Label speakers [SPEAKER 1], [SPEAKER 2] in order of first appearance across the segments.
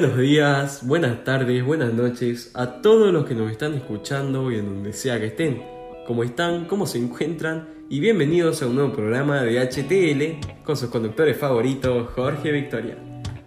[SPEAKER 1] Buenos días, buenas tardes, buenas noches a todos los que nos están escuchando y en donde sea que estén. ¿Cómo están? ¿Cómo se encuentran? Y bienvenidos a un nuevo programa de HTL con sus conductores favoritos, Jorge Victoria.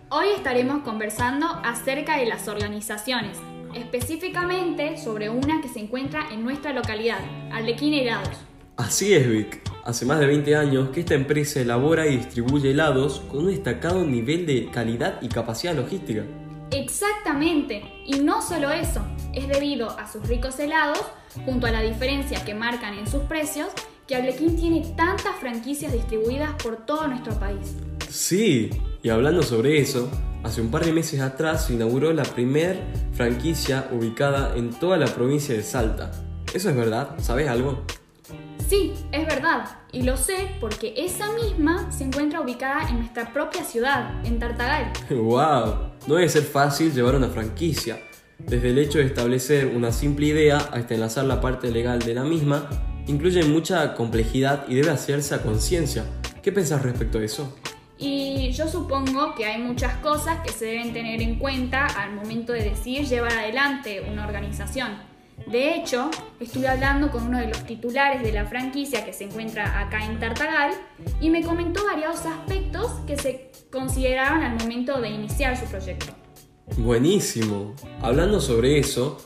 [SPEAKER 2] Hoy estaremos conversando acerca de las organizaciones, específicamente sobre una que se encuentra en nuestra localidad, Arlequín Helados.
[SPEAKER 1] Así es, Vic. Hace más de 20 años que esta empresa elabora y distribuye helados con un destacado nivel de calidad y capacidad logística.
[SPEAKER 2] Exactamente, y no solo eso, es debido a sus ricos helados, junto a la diferencia que marcan en sus precios, que Arlequín tiene tantas franquicias distribuidas por todo nuestro país.
[SPEAKER 1] Sí, y hablando sobre eso, hace un par de meses atrás se inauguró la primer franquicia ubicada en toda la provincia de Salta. ¿Eso es verdad? ¿Sabes algo?
[SPEAKER 2] Sí, es verdad, y lo sé porque esa misma se encuentra ubicada en nuestra propia ciudad, en Tartagal.
[SPEAKER 1] ¡Wow! No debe ser fácil llevar una franquicia. Desde el hecho de establecer una simple idea hasta enlazar la parte legal de la misma, incluye mucha complejidad y debe hacerse a conciencia. ¿Qué pensás respecto a eso?
[SPEAKER 2] Y yo supongo que hay muchas cosas que se deben tener en cuenta al momento de decidir llevar adelante una organización. De hecho, estuve hablando con uno de los titulares de la franquicia que se encuentra acá en Tartagal y me comentó varios aspectos que se consideraban al momento de iniciar su proyecto.
[SPEAKER 1] Buenísimo. Hablando sobre eso,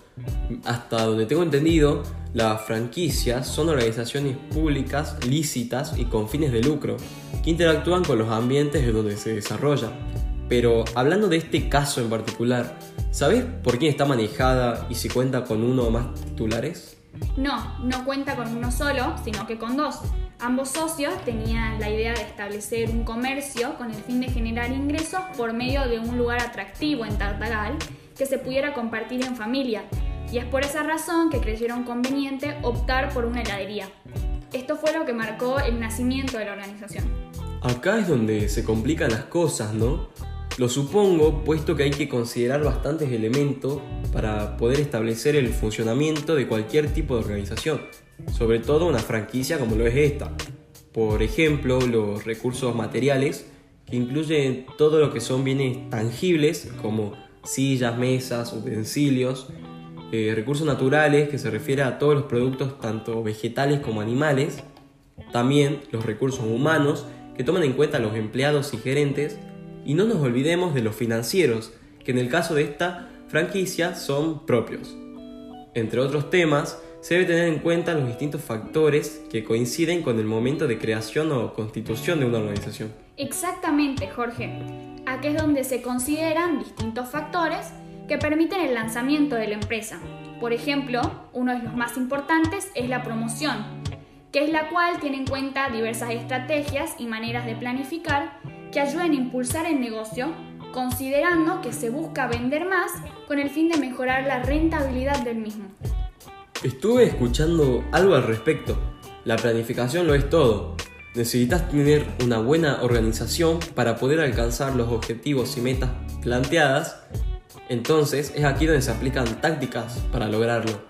[SPEAKER 1] hasta donde tengo entendido, las franquicias son organizaciones públicas lícitas y con fines de lucro que interactúan con los ambientes en donde se desarrolla. Pero hablando de este caso en particular, ¿Sabes por quién está manejada y si cuenta con uno o más titulares?
[SPEAKER 2] No, no cuenta con uno solo, sino que con dos. Ambos socios tenían la idea de establecer un comercio con el fin de generar ingresos por medio de un lugar atractivo en Tartagal que se pudiera compartir en familia. Y es por esa razón que creyeron conveniente optar por una heladería. Esto fue lo que marcó el nacimiento de la organización.
[SPEAKER 1] Acá es donde se complican las cosas, ¿no? Lo supongo, puesto que hay que considerar bastantes elementos para poder establecer el funcionamiento de cualquier tipo de organización, sobre todo una franquicia como lo es esta. Por ejemplo, los recursos materiales, que incluyen todo lo que son bienes tangibles, como sillas, mesas, utensilios, eh, recursos naturales, que se refiere a todos los productos tanto vegetales como animales, también los recursos humanos, que toman en cuenta los empleados y gerentes, y no nos olvidemos de los financieros, que en el caso de esta franquicia son propios. Entre otros temas, se debe tener en cuenta los distintos factores que coinciden con el momento de creación o constitución de una organización.
[SPEAKER 2] Exactamente, Jorge. Aquí es donde se consideran distintos factores que permiten el lanzamiento de la empresa. Por ejemplo, uno de los más importantes es la promoción, que es la cual tiene en cuenta diversas estrategias y maneras de planificar que ayuden a impulsar el negocio, considerando que se busca vender más con el fin de mejorar la rentabilidad del mismo.
[SPEAKER 1] Estuve escuchando algo al respecto. La planificación lo es todo. Necesitas tener una buena organización para poder alcanzar los objetivos y metas planteadas. Entonces es aquí donde se aplican tácticas para lograrlo.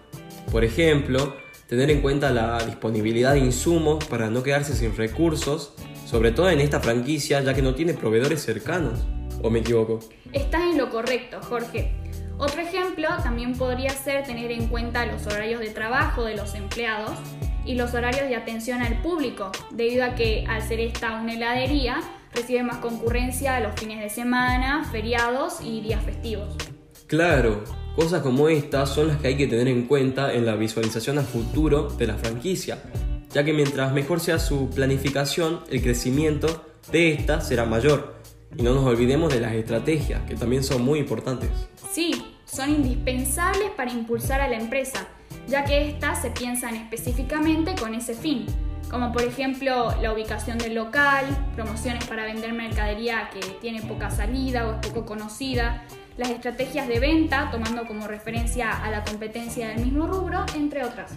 [SPEAKER 1] Por ejemplo, tener en cuenta la disponibilidad de insumos para no quedarse sin recursos sobre todo en esta franquicia ya que no tiene proveedores cercanos. ¿O me equivoco?
[SPEAKER 2] Estás en lo correcto, Jorge. Otro ejemplo también podría ser tener en cuenta los horarios de trabajo de los empleados y los horarios de atención al público, debido a que al ser esta una heladería, recibe más concurrencia a los fines de semana, feriados y días festivos.
[SPEAKER 1] Claro, cosas como estas son las que hay que tener en cuenta en la visualización a futuro de la franquicia, ya que mientras mejor sea su planificación, el crecimiento de esta será mayor. Y no nos olvidemos de las estrategias, que también son muy importantes.
[SPEAKER 2] Sí, son indispensables para impulsar a la empresa, ya que éstas se piensan específicamente con ese fin, como por ejemplo la ubicación del local, promociones para vender mercadería que tiene poca salida o es poco conocida, las estrategias de venta tomando como referencia a la competencia del mismo rubro, entre otras.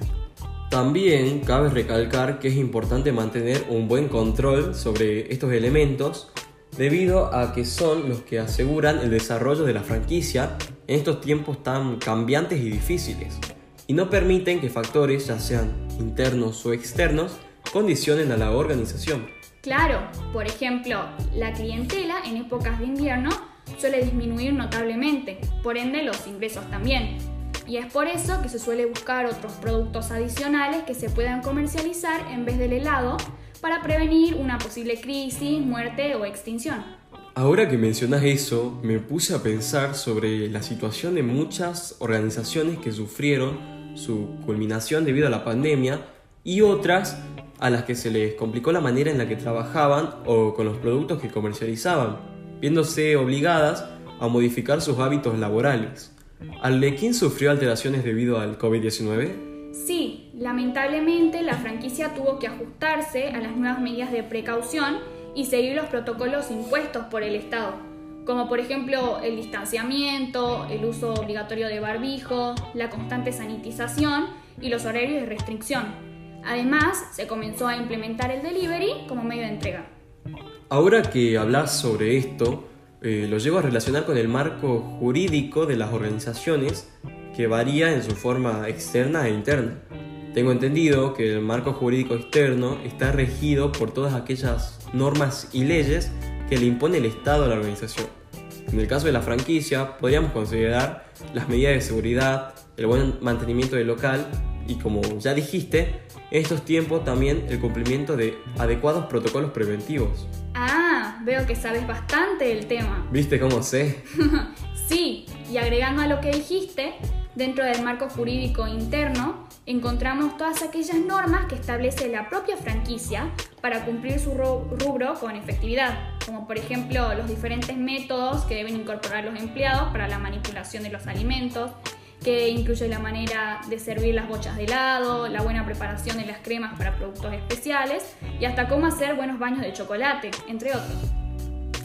[SPEAKER 1] También cabe recalcar que es importante mantener un buen control sobre estos elementos debido a que son los que aseguran el desarrollo de la franquicia en estos tiempos tan cambiantes y difíciles y no permiten que factores, ya sean internos o externos, condicionen a la organización.
[SPEAKER 2] Claro, por ejemplo, la clientela en épocas de invierno suele disminuir notablemente, por ende los ingresos también. Y es por eso que se suele buscar otros productos adicionales que se puedan comercializar en vez del helado para prevenir una posible crisis, muerte o extinción.
[SPEAKER 1] Ahora que mencionas eso, me puse a pensar sobre la situación de muchas organizaciones que sufrieron su culminación debido a la pandemia y otras a las que se les complicó la manera en la que trabajaban o con los productos que comercializaban, viéndose obligadas a modificar sus hábitos laborales. ¿Arlequín sufrió alteraciones debido al COVID-19?
[SPEAKER 2] Sí, lamentablemente la franquicia tuvo que ajustarse a las nuevas medidas de precaución y seguir los protocolos impuestos por el Estado, como por ejemplo el distanciamiento, el uso obligatorio de barbijo, la constante sanitización y los horarios de restricción. Además, se comenzó a implementar el delivery como medio de entrega.
[SPEAKER 1] Ahora que hablas sobre esto, eh, lo llevo a relacionar con el marco jurídico de las organizaciones que varía en su forma externa e interna. Tengo entendido que el marco jurídico externo está regido por todas aquellas normas y leyes que le impone el Estado a la organización. En el caso de la franquicia, podríamos considerar las medidas de seguridad, el buen mantenimiento del local y, como ya dijiste, en estos tiempos también el cumplimiento de adecuados protocolos preventivos.
[SPEAKER 2] Veo que sabes bastante del tema.
[SPEAKER 1] ¿Viste cómo sé?
[SPEAKER 2] sí, y agregando a lo que dijiste, dentro del marco jurídico interno encontramos todas aquellas normas que establece la propia franquicia para cumplir su rubro con efectividad, como por ejemplo los diferentes métodos que deben incorporar los empleados para la manipulación de los alimentos, que incluye la manera de servir las bochas de helado, la buena preparación de las cremas para productos especiales y hasta cómo hacer buenos baños de chocolate, entre otros.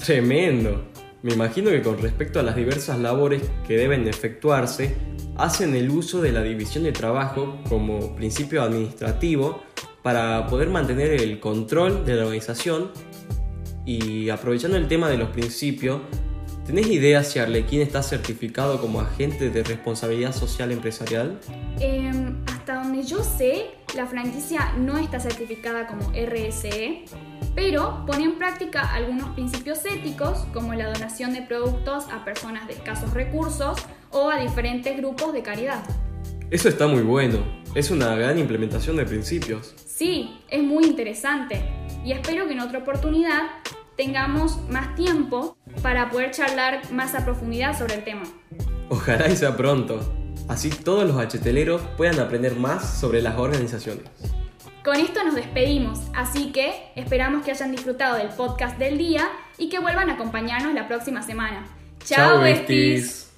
[SPEAKER 1] Tremendo. Me imagino que con respecto a las diversas labores que deben efectuarse, hacen el uso de la división de trabajo como principio administrativo para poder mantener el control de la organización y aprovechando el tema de los principios, ¿tenés idea si Arlequín está certificado como agente de responsabilidad social empresarial?
[SPEAKER 2] Em, hasta donde yo sé, la franquicia no está certificada como RSE, pero pone en práctica algunos principios éticos como la donación de productos a personas de escasos recursos o a diferentes grupos de caridad.
[SPEAKER 1] Eso está muy bueno, es una gran implementación de principios.
[SPEAKER 2] Sí, es muy interesante y espero que en otra oportunidad tengamos más tiempo para poder charlar más a profundidad sobre el tema.
[SPEAKER 1] Ojalá y sea pronto, así todos los acheteleros puedan aprender más sobre las organizaciones.
[SPEAKER 2] Con esto nos despedimos, así que esperamos que hayan disfrutado del podcast del día y que vuelvan a acompañarnos la próxima semana. ¡Chao, besties!